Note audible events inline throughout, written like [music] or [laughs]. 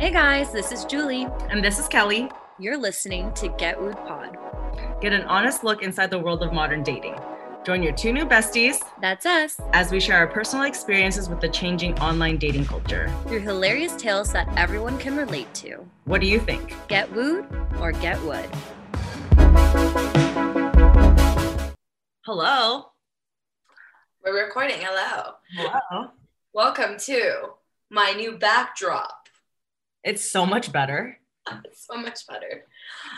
Hey guys, this is Julie. And this is Kelly. You're listening to Get Wooed Pod. Get an honest look inside the world of modern dating. Join your two new besties. That's us. As we share our personal experiences with the changing online dating culture. Through hilarious tales that everyone can relate to. What do you think? Get wooed or get wood? Hello. We're recording. Hello. Hello. Welcome to my new backdrop. It's so much better. It's so much better.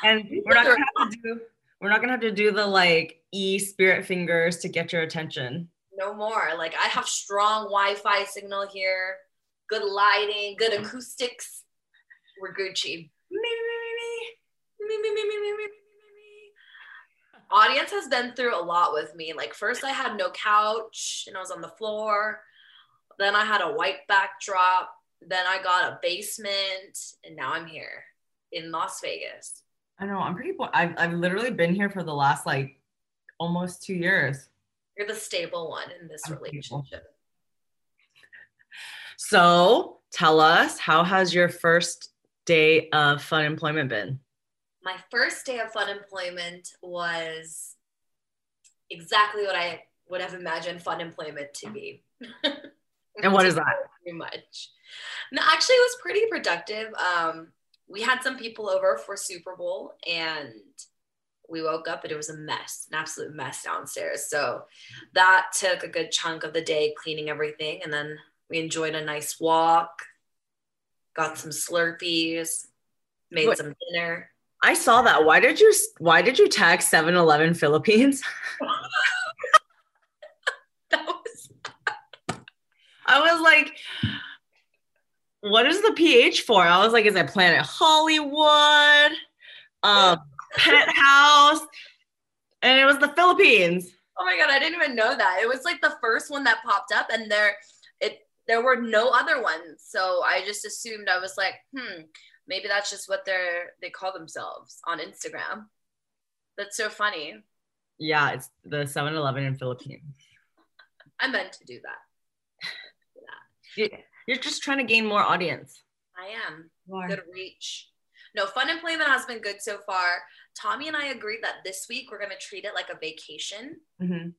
And we're not gonna have to do we're not gonna have to do the like e spirit fingers to get your attention. No more. Like I have strong Wi-Fi signal here, good lighting, good acoustics. We're Gucci. Me, me, me, me. Me, me, me, me, me, me. Audience has been through a lot with me. Like first I had no couch and I was on the floor. Then I had a white backdrop then I got a basement and now I'm here in Las Vegas. I know, I'm pretty bo- I've I've literally been here for the last like almost two years. You're the stable one in this I'm stable. relationship. [laughs] So tell us, how has your first day of fun employment been? My first day of fun employment was exactly what I would have imagined fun employment to be. And what is that? Pretty much. No, actually, it was pretty productive. Um, we had some people over for Super Bowl, and we woke up and it was a mess, an absolute mess downstairs. So that took a good chunk of the day cleaning everything, and then we enjoyed a nice walk, got some Slurpees, made some dinner. I saw that. Why did you why did you tag 7-Eleven Philippines? [laughs] That was I was like, what is the PH for? I was like, is it Planet Hollywood? Um, [laughs] Pet House? And it was the Philippines. Oh my god, I didn't even know that. It was like the first one that popped up, and there it there were no other ones. So I just assumed I was like, hmm, maybe that's just what they're they call themselves on Instagram. That's so funny. Yeah, it's the 7-Eleven in Philippines. [laughs] I meant to do that. You- You're just trying to gain more audience. I am good reach. No, fun employment has been good so far. Tommy and I agreed that this week we're gonna treat it like a vacation. Mhm.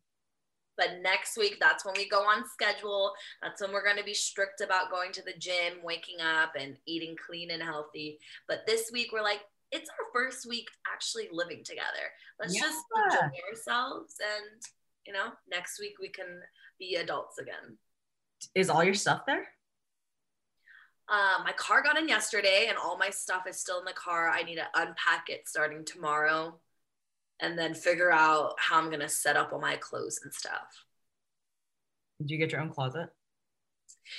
But next week, that's when we go on schedule. That's when we're going to be strict about going to the gym, waking up, and eating clean and healthy. But this week, we're like, it's our first week actually living together. Let's just enjoy ourselves. And, you know, next week we can be adults again. Is all your stuff there? Uh, my car got in yesterday, and all my stuff is still in the car. I need to unpack it starting tomorrow and then figure out how I'm going to set up all my clothes and stuff. Did you get your own closet?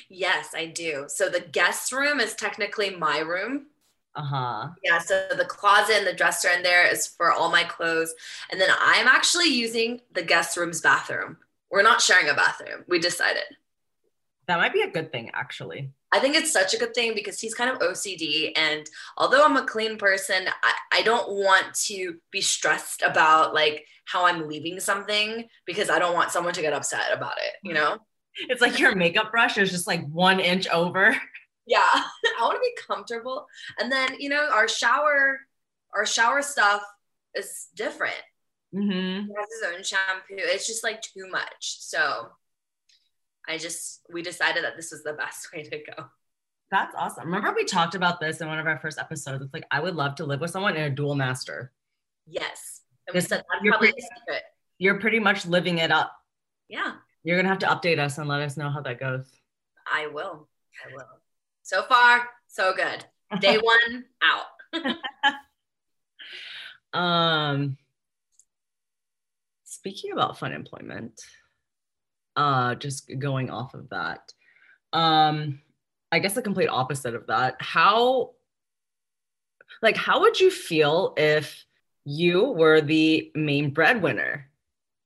Yes, I do. So the guest room is technically my room. Uh-huh. Yeah, so the closet and the dresser in there is for all my clothes. And then I'm actually using the guest room's bathroom. We're not sharing a bathroom. We decided. That might be a good thing, actually. I think it's such a good thing because he's kind of OCD. And although I'm a clean person, I, I don't want to be stressed about like how I'm leaving something because I don't want someone to get upset about it, you know? [laughs] It's like your makeup brush is just like one inch over. [laughs] yeah [laughs] i want to be comfortable and then you know our shower our shower stuff is different Mm-hmm. he has his own shampoo it's just like too much so i just we decided that this was the best [laughs] way to go That's awesome. Remember we talked about this in one of our first episodes. It's like I would love to live with someone in a dual master. yes and we This- said that's probably pretty- secret You're pretty much living it up. yeah You're gonna have to update us and let us know how that goes. i will i will so far so good day [laughs] one out [laughs] Um, speaking about fun employment, uh, just going off of that, um, I guess the complete opposite of that. How, like, how would you feel if you were the main breadwinner?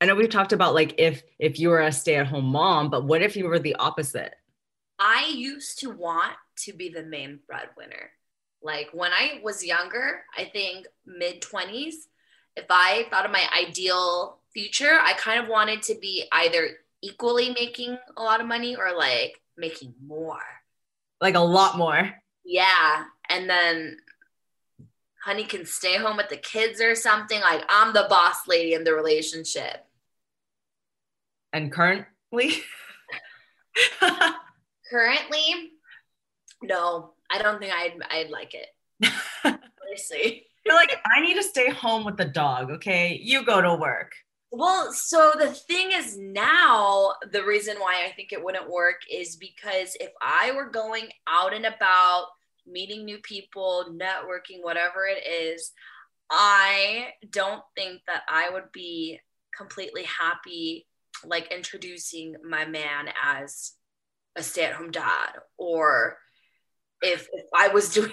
I know we've talked about like if if you were a stay-at-home mom, but what if you were the opposite? I used to want to be the main breadwinner. Like when I was younger, I think mid 20s, if I thought of my ideal future, I kind of wanted to be either equally making a lot of money or like making more. Like a lot more. Yeah. And then honey can stay home with the kids or something. Like I'm the boss lady in the relationship. And currently, [laughs] Currently, no, I don't think I'd I'd like it. [laughs] Honestly. you're like, I need to stay home with the dog. Okay, you go to work. Well, so the thing is now, the reason why I think it wouldn't work is because if I were going out and about, meeting new people, networking, whatever it is, I don't think that I would be completely happy like introducing my man as a stay-at-home dad or if, if I was [laughs] doing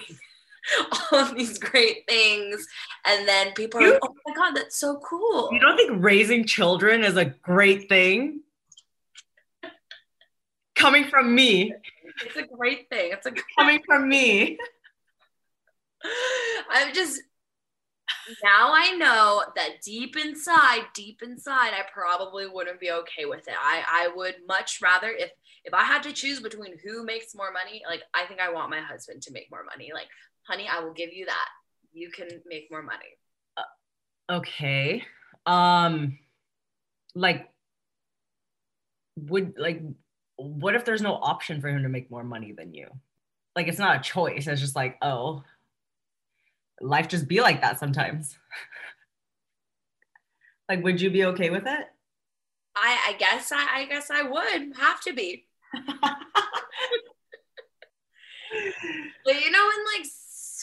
[laughs] all of these great things and then people are like, oh my god, that's so cool. You don't think raising children is a great thing? Coming from me, It's a great thing. It's a coming from me. [laughs] I'm just now I know that deep inside, deep inside, I probably wouldn't be okay with it. I I would much rather if if I had to choose between who makes more money, like I think I want my husband to make more money. Like, honey, I will give you that. You can make more money. Okay. Um like would like what if there's no option for him to make more money than you? Like it's not a choice. It's just like, oh, life just be like that sometimes. [laughs] like would you be okay with it? I I guess I I guess I would have to be. [laughs] But you know, in like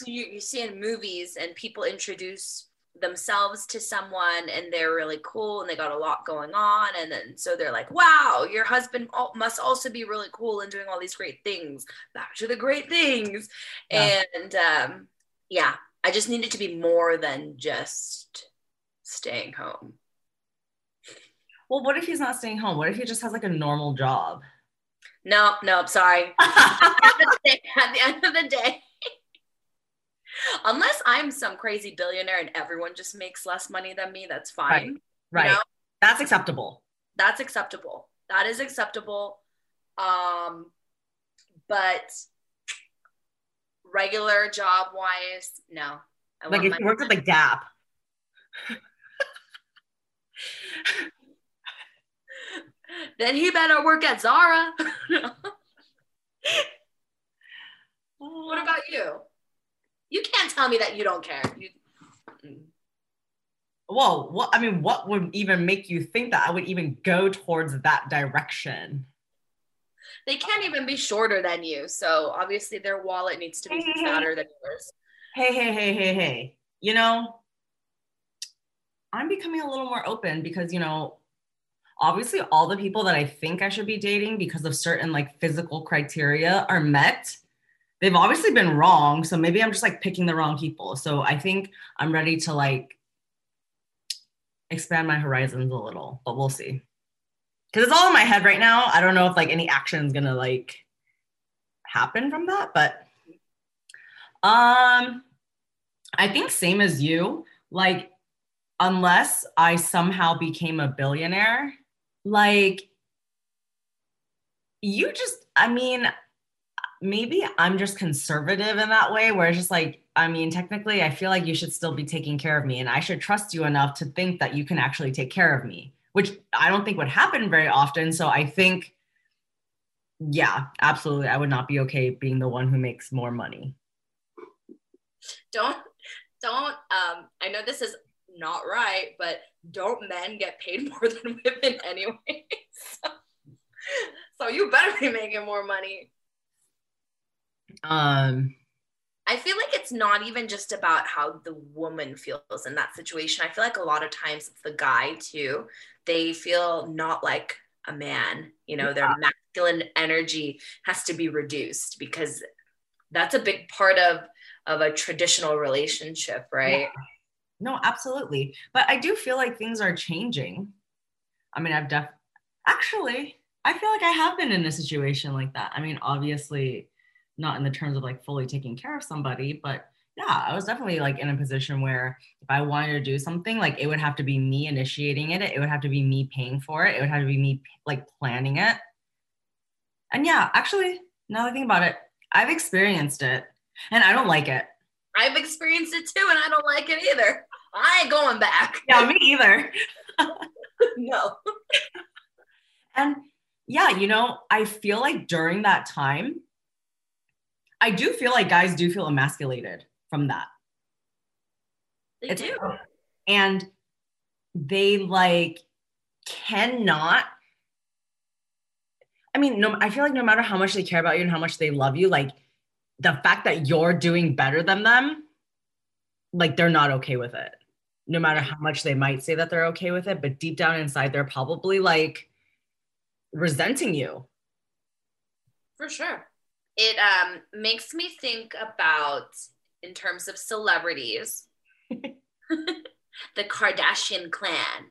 you, you see in movies and people introduce themselves to someone and they're really cool and they got a lot going on and then so they're like wow your husband must also be really cool and doing all these great things back to the great things Yeah. and um yeah i just need it to be more than just staying home well, what if he's not staying home? What if he just has like a normal job? no no sorry [laughs] at the day- at the end of the day. Unless I'm some crazy billionaire and everyone just makes less money than me, that's fine. right. know? That's acceptable. That's acceptable. That is acceptable. Um, but regular job wise, no. I Like if you worked at the Gap. [laughs] then he better work at Zara. [laughs] what about you? You can't tell me that you don't care. You, Mm. Whoa, what I mean, what would even make you think that I would even go towards that direction? they can't even be shorter than you, so obviously their wallet needs to be fatter than yours. Hey, hey, hey, hey, hey. You know, I'm becoming a little more open because, you know, obviously all the people that I think I should be dating because of certain like physical criteria are met. They've obviously been wrong. So maybe I'm just like picking the wrong people. So I think I'm ready to like expand my horizons a little, but we'll see. Cause it's all in my head right now. I don't know if like any action is gonna like happen from that, but um I think same as you. Like, unless I somehow became a billionaire, like, you just, I mean, maybe I'm just conservative in that way, where it's just like, I mean, technically, I feel like you should still be taking care of me, and I should trust you enough to think that you can actually take care of me, which I don't think would happen very often. So I think, yeah, absolutely, I would not be okay being the one who makes more money. Don't, don't. Um, I know this is not right, but don't men get paid [laughs] more than women anyway? [laughs] so, so you better be making more money. Um, I feel like it's not even just about how the woman feels in that situation. I feel like a lot of times it's the guy too. They feel not like a man, you know, their masculine energy has to be reduced because that's a big part of of a traditional relationship, right? No, absolutely. But I do feel like things are changing. I mean, I've def actually, I feel like I have been in a situation like that. I mean, obviously, not in the terms of like fully taking care of somebody, but yeah, I was definitely like in a position where if I wanted to do something, like it would have to be me initiating it. It would have to be me paying for it. It would have to be me like planning it. And yeah, actually, now that I think about it, I've experienced it. And I don't like it. I've experienced it too, and I don't like it either. I ain't going back. [laughs] Yeah, me either. [laughs] no. And yeah, you know, I feel like during that time, I do feel like guys do feel emasculated from that. They It's do. and they like cannot I mean, no, I feel like no matter how much they care about you and how much they love you, like the fact that you're doing better than them, like they're not okay with it. No matter how much they might say that they're okay with it, but deep down inside, they're probably like resenting you. For sure. It um makes me think about in terms of celebrities, [laughs] the Kardashian clan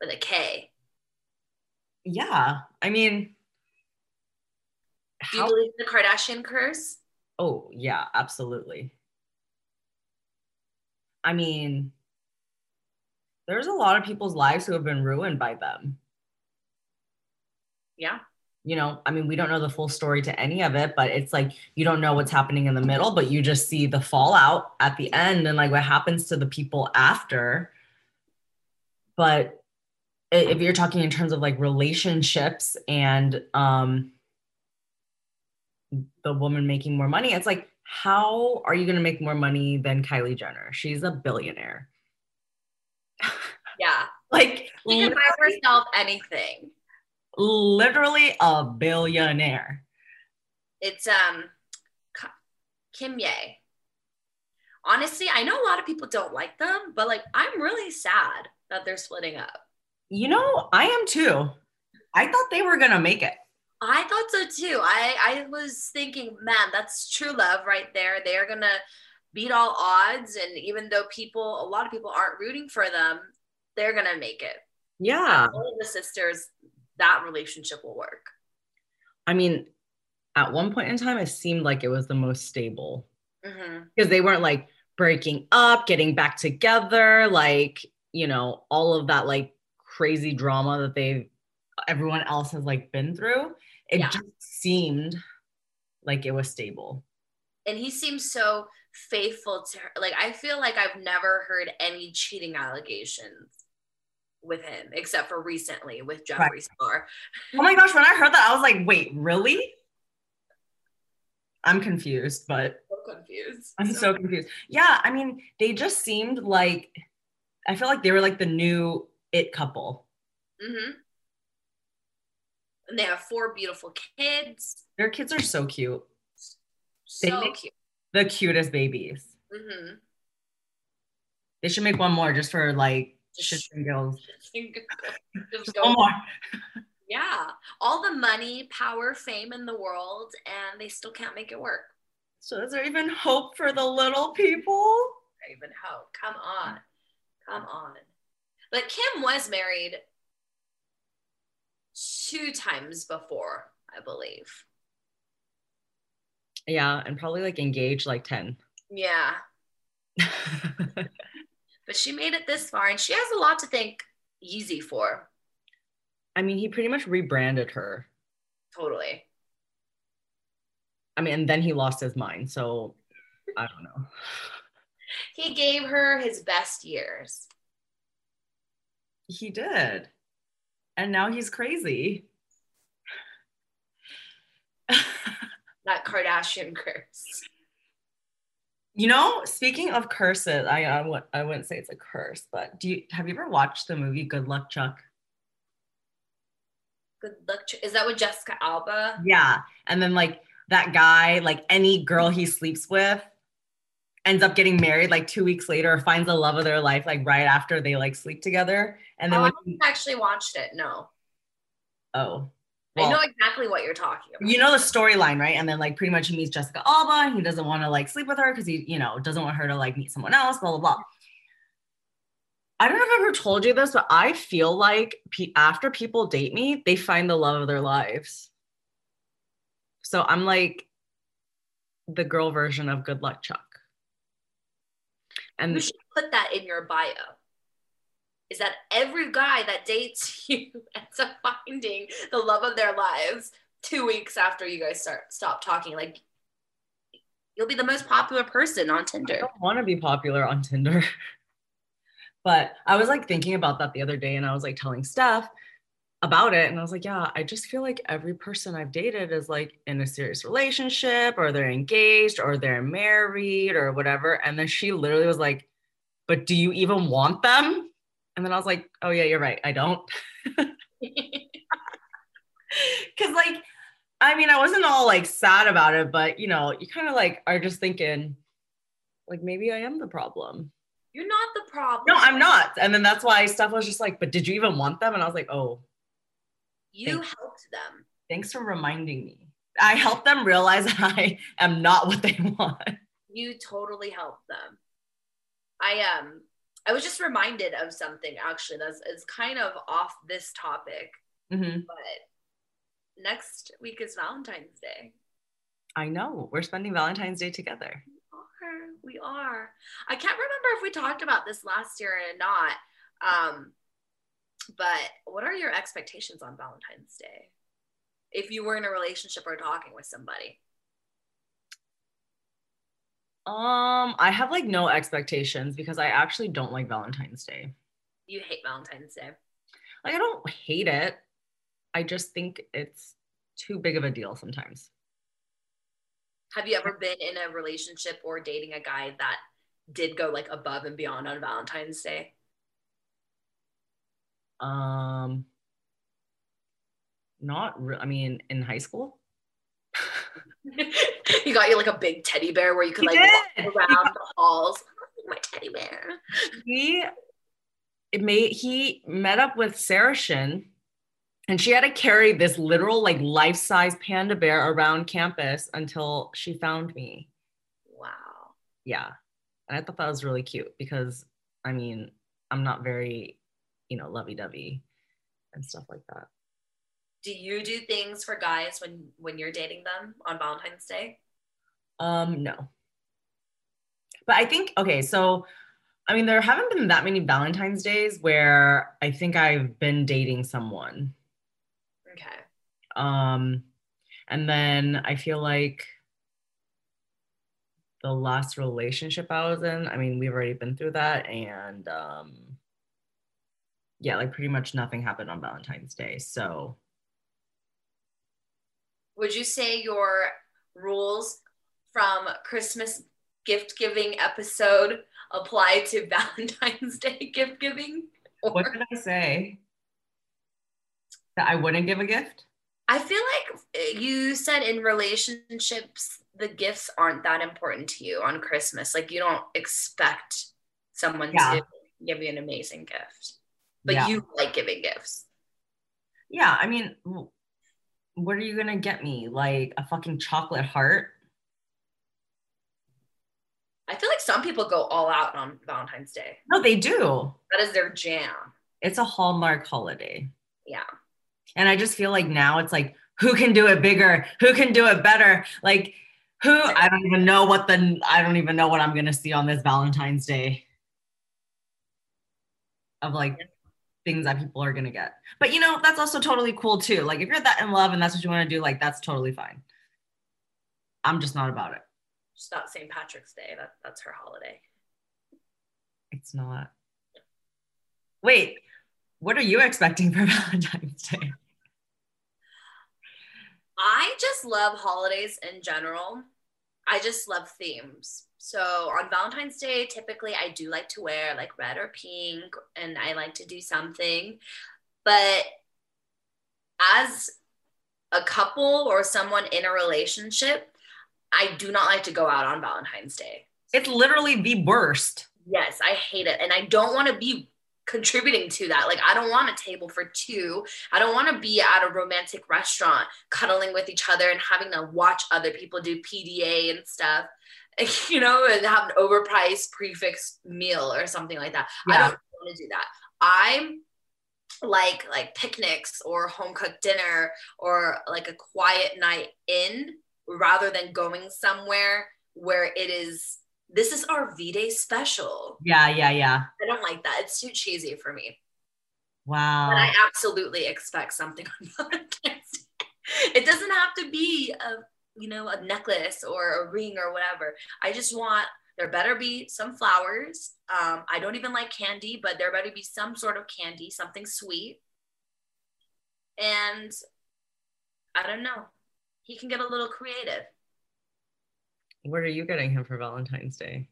with a K. Yeah. I mean, Do you believe the Kardashian curse? oh, yeah, absolutely. I mean, there's a lot of people's lives who have been ruined by them. Yeah. You know, I mean, we don't know the full story to any of it, but it's like you don't know what's happening in the middle, but you just see the fallout at the end and like what happens to the people after. But if you're talking in terms of like relationships and um the woman making more money, it's like how are you going to make more money than Kylie Jenner? She's a billionaire. Yeah. [laughs] Like She can buy herself anything. Literally a billionaire. It's um Kimye. Honestly, I know a lot of people don't like them, but like I'm really sad that they're splitting up. You know, I am too. I thought they were gonna make it. I thought so too. I I was thinking, man, that's true love right there. They're gonna beat all odds, and even though people, a lot of people aren't rooting for them, they're gonna make it. Yeah. All of the sisters, that relationship will work. I mean, at one point in time, it seemed like it was the most stable hmm because they weren't like breaking up, getting back together, like, you know, all of that like crazy drama that they everyone else has like been through. It Yeah. just seemed like it was stable. And he seems so faithful to her. Like I feel like I've never heard any cheating allegations with him, except for recently with Jeffree Star. Oh my gosh, when I heard that, I was like, wait, really? I'm confused, but So confused. I'm so confused. Yeah, I mean, they just seemed like I feel like they were like the new it couple. Mm-hmm. And they have four beautiful kids. Their kids are so cute. So cute. The cutest babies. hmm They should make one more just for like shits and giggles. Just Just go- one more. [laughs] yeah. All the money, power, fame in the world, and they still can't make it work. So is there even hope for the little people? Even hope. Come on. Come on. But Kim was married two times before, I believe. Yeah, and probably like engaged like 10. Yeah. [laughs] But she made it this far and she has a lot to thank Yeezy for. I mean, he pretty much rebranded her. Totally. I mean, and then he lost his mind. So I don't know. He gave her his best years. He did. And now he's crazy. That Kardashian curse. You know, speaking of curses, I I I, w- I wouldn't say it's a curse, but do you have you ever watched the movie Good Luck Chuck? Good luck. Is that with Jessica Alba? Yeah. And then like that guy, like any girl he sleeps with ends up getting married like two weeks later or finds the love of their life like right after they like sleep together. And then oh, I haven't actually watched it. No. oh I know exactly what you're talking about. you know the storyline, right? And then like pretty much he meets Jessica Alba and he doesn't want to like sleep with her because he, you know, doesn't want her to like meet someone else, blah blah blah. I don't know if I've ever told you this, but I feel like pe- after people date me, they find the love of their lives. So I'm like the girl version of Good Luck Chuck. You And should put that in your bio. Is that every guy that dates [laughs] you ends up finding the love of their lives two weeks after you guys start stop talking? Like You'll be the most popular person on Tinder. I don't want to be popular on Tinder. [laughs] but I was like thinking about that the other day and I was like telling Steph about it. And I was like, yeah, I just feel like every person I've dated is like in a serious relationship or they're engaged or they're married or whatever. And then she literally was like, but do you even want them? And then I was like, oh, yeah, you're right. I don't. [laughs] Cause like, I mean, I wasn't all like sad about it, but you know, you kind of like are just thinking, like, maybe I am the problem. You're not the problem. No, I'm not. And then that's why Steph was just like, but did you even want them? And I was like, oh, You Thank- helped them. thanks for reminding me. I helped them realize that I am not what they [laughs] want. You totally helped them. I um I was just reminded of something actually that's it's kind of off this topic, Mhm. but next week is Valentine's Day. I know. We're spending Valentine's Day together. We are. We are. I can't remember if we talked about this last year or not. Um, but what are your expectations on Valentine's Day? If you were in a relationship or talking with somebody, Um, I have like no expectations because I actually don't like Valentine's Day. you hate Valentine's Day. Like I don't hate it. I just think it's too big of a deal sometimes. Have you ever been in a relationship or dating a guy that did go like above and beyond on Valentine's Day? Um not re- I mean in high school. [laughs] he got you like a big teddy bear where you could like walk around the halls. My teddy bear. he it made he met up with Sarah Shin and she had to carry this literal like life-size panda bear around campus until she found me. Wow. Yeah. And I thought that was really cute because I mean, I'm not very, you know, lovey-dovey and stuff like that. Do you do things for guys when when you're dating them on Valentine's Day? Um, no. But I think okay, so I mean, there haven't been that many Valentine's days where I think I've been dating someone. Okay. Um, and then I feel like the last relationship I was in, I mean, we've already been through that, and um, yeah, like pretty much nothing happened on Valentine's Day. So Would you say your rules from Christmas gift giving episode apply to [laughs] Valentine's Day gift giving? what Or did I say? That I wouldn't give a gift? I feel like uh, you said in relationships the gifts aren't that important to you on Christmas. Like you don't expect someone Yeah. to give you an amazing gift, but Yeah. you like giving gifts. Yeah, I mean, what are you gonna get me? Like a fucking chocolate heart? I feel like some people go all out on Valentine's Day. No, they do. That is their jam. It's a Hallmark holiday. Yeah. And I just feel like now it's like, who can do it bigger? Who can do it better? Like, who? I don't even know what the, I don't even know what I'm going to see on this Valentine's Day of like things that people are going to get. But you know, that's also totally cool too. Like, if you're that in love and that's what you want to do, like, that's totally fine. I'm just not about it. Just not St. Patrick's Day. That, that's her holiday. It's not. Wait, what are you expecting for [laughs] Valentine's Day? I just love holidays in general. I just love themes. So on Valentine's Day, typically I do like to wear like red or pink, and I like to do something. But as a couple or someone in a relationship, I do not like to go out on Valentine's Day. It's literally the worst. Yes, I hate it. And I don't want to be contributing to that. Like, I don't want a table for two. I don't want to be at a romantic restaurant cuddling with each other and having to watch other people do PDA and stuff, [laughs] you know, and have an overpriced prix fixe meal or something like that. I don't want to do that. I'm like like picnics or home cooked dinner or like a quiet night in rather than going somewhere where it is this is our V-Day special. Yeah, yeah, yeah. I don't like that. It's too cheesy for me. Wow. But I absolutely expect something [laughs] on Valentine's Day. It doesn't have to be a you know, a necklace or a ring or whatever. I just want there better be some flowers. Um, I don't even like candy, but there better be some sort of candy, something sweet. And I don't know. He can get a little creative. What are you getting him for Valentine's Day?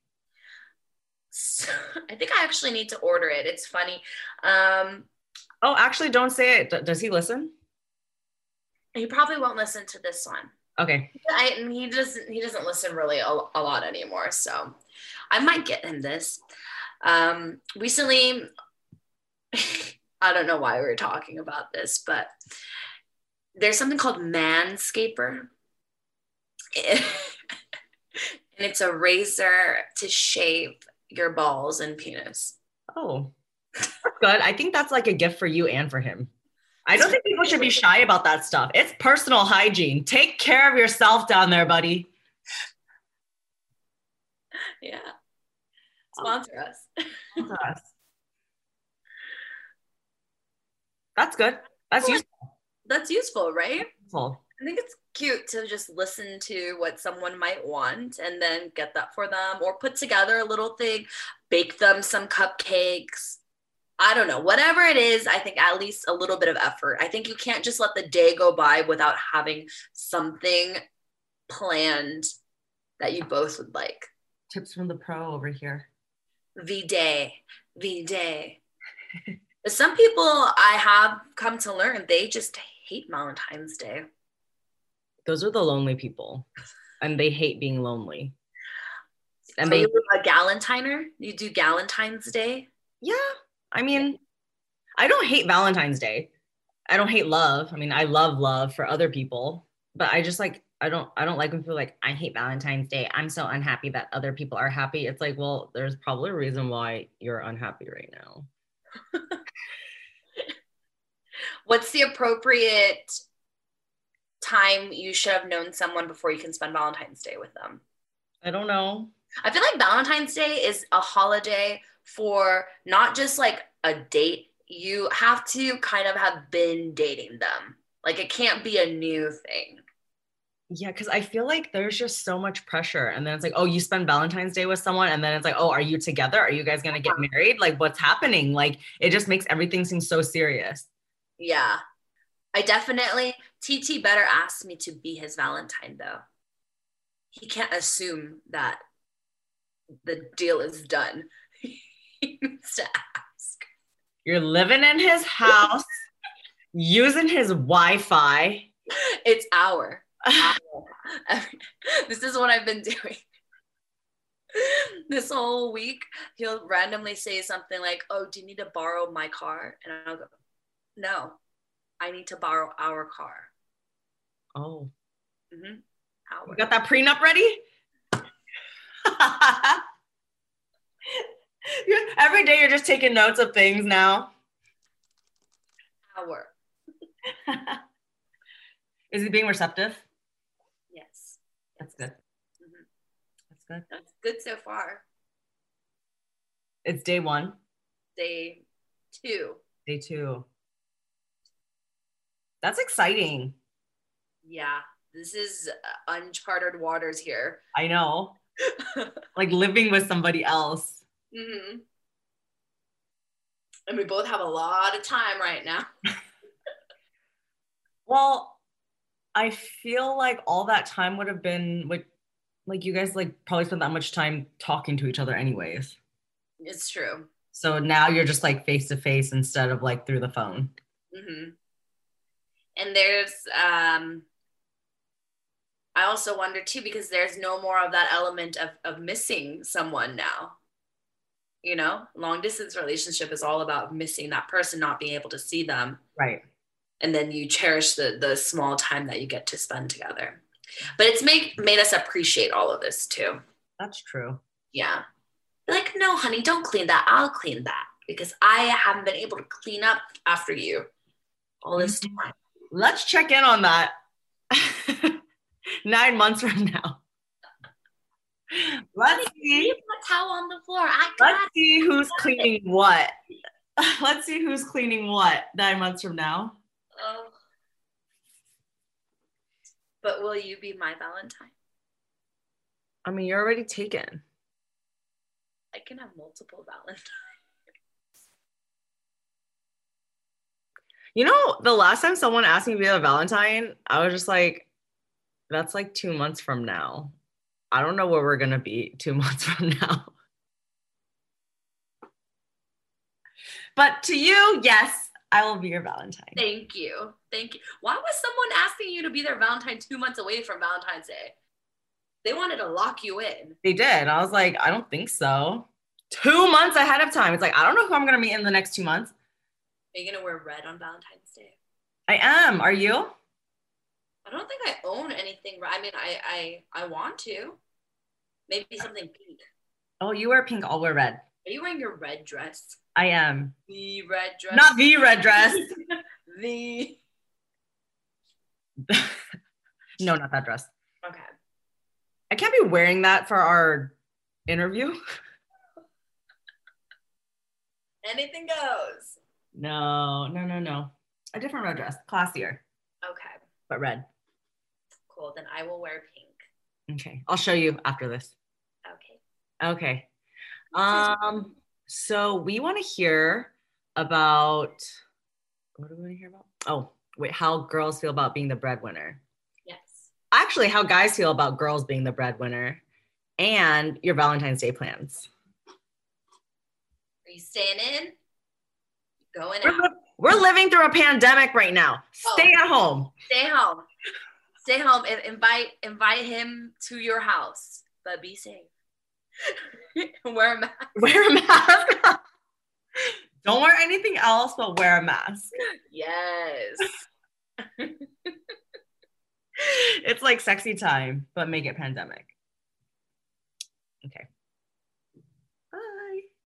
So, [laughs] I think I actually need to order it. It's funny. Um, Oh, actually, don't say it. Does he listen? he probably won't listen to this one. Okay. I, and he doesn't. He doesn't listen really a, a lot anymore. So, I might get him this. Um, recently, [laughs] I don't know why we were talking about this, but there's something called Manscaper, [laughs] and it's a razor to shave your balls and penis. Oh, that's good. I think that's like a gift for you and for him. I don't think people should be shy about that stuff. It's personal hygiene. Take care of yourself down there, buddy. Yeah, sponsor us. Sponsor us. That's good. That's useful. That's useful, right? useful. I think it's cute to just listen to what someone might want and then get that for them or put together a little thing, bake them some cupcakes. I don't know, whatever it is, I think at least a little bit of effort. I think you can't just let the day go by without having something planned that you both would like. Tips from the pro over here. V day, V day. [laughs] Some people I have come to learn they just hate Valentine's Day. Those are the lonely people, and they hate being lonely. And Are they, you a Galentiner? You do Galentine's Day? yeah. I mean, I don't hate Valentine's Day. I don't hate love. I mean, I love love for other people, but I just like I don't I don't like when people are like I hate Valentine's Day. I'm so unhappy that other people are happy. It's like, well, there's probably a reason why you're unhappy right now. [laughs] What's the appropriate time you should have known someone before you can spend Valentine's Day with them? I don't know. I feel like Valentine's Day is a holiday for not just like a date. You have to kind of have been dating them. Like it can't be a new thing. Yeah, because I feel like there's just so much pressure. And then it's like, oh, you spend Valentine's Day with someone. And then it's like, oh, are you together? Are you guys going to get married? Like, what's happening? Like, it just makes everything seem so serious. Yeah. I definitely, TT better ask me to be his Valentine though. He can't assume that the deal is done. Needs [laughs] to ask. You're living in his house, using his Wi Fi. It's our. our. [laughs] this is what I've been doing. [laughs] This whole week, he'll randomly say something like, Oh, do you need to borrow my car? And I'll go, No, I need to borrow our car. Oh, hmm you Our. got that prenup ready? [laughs] Every day you're just taking notes of things now. Our. [laughs] Is he being receptive? Yes. That's good. Mhm. That's good. That's good so far. It's day one, Day two. day two. That's exciting. Yeah, this is uh, uncharted waters here. I know. [laughs] Like living with somebody else. Hmm And we both have a lot of time right now. [laughs] Well, I feel like all that time would have been like like you guys like probably spent that much time talking to each other anyways. It's true. So now you're just like face to face instead of like through the phone. Mm-hmm. And there's, um, I also wonder too, because there's no more of that element of, of missing someone now. You know, long distance relationship is all about missing that person, not being able to see them. Right. and then you cherish the the small time that you get to spend together. But it's made made us appreciate all of this too. That's true. Yeah. Like, no, honey, don't clean that. I'll clean that because I haven't been able to clean up after you all this Mhm. time. Let's check in on that [laughs] nine months from now. Let's see. Leave the towel on the floor. I Let's got see who's cleaning what. [laughs] Let's see who's cleaning what nine months from now. Oh. But will you be my Valentine? I mean, you're already taken. I can have multiple Valentines. You know, the last time someone asked me to be a Valentine, I was just like, that's like two months from now. I don't know where we're gonna be two [laughs] months from now. But to you, yes, I will be your Valentine. Thank you. Thank you. Why was someone asking you to be their Valentine two months away from Valentine's Day? They wanted to lock you in. They did. I was like, I don't think so. Two months ahead of time. It's like, I don't know who I'm gonna meet in the next two months. Are you gonna wear red on Valentine's Day? I am. Are you? I don't think I own anything. I mean, I I I want to. Maybe something pink. Oh, you wear pink, I'll wear red. Are you wearing your red dress? I am. The red dress. Not the red dress. [laughs] the. [laughs] no, not that dress. Okay. I can't be wearing that for our interview. [laughs] Anything goes. No, no, no, no. A different red dress, classier, Okay. but red. Cool. Then I will wear pink. Okay, I'll show you after this. Okay. Okay. [laughs] Um, so we want to hear about what do we want to hear about? Oh, wait, how girls feel about being the breadwinner. Yes. Actually, how guys feel about girls being the breadwinner and your Valentine's Day plans. Are you staying in? Going We're, out. we're living through a pandemic right now. Stay at home. Stay home. Stay home and invite invite him to your house, but be safe. [laughs] Wear a mask. [laughs] Wear a mask. Don't wear anything else, but wear a mask. Yes. [laughs] It's like sexy time, but make it pandemic.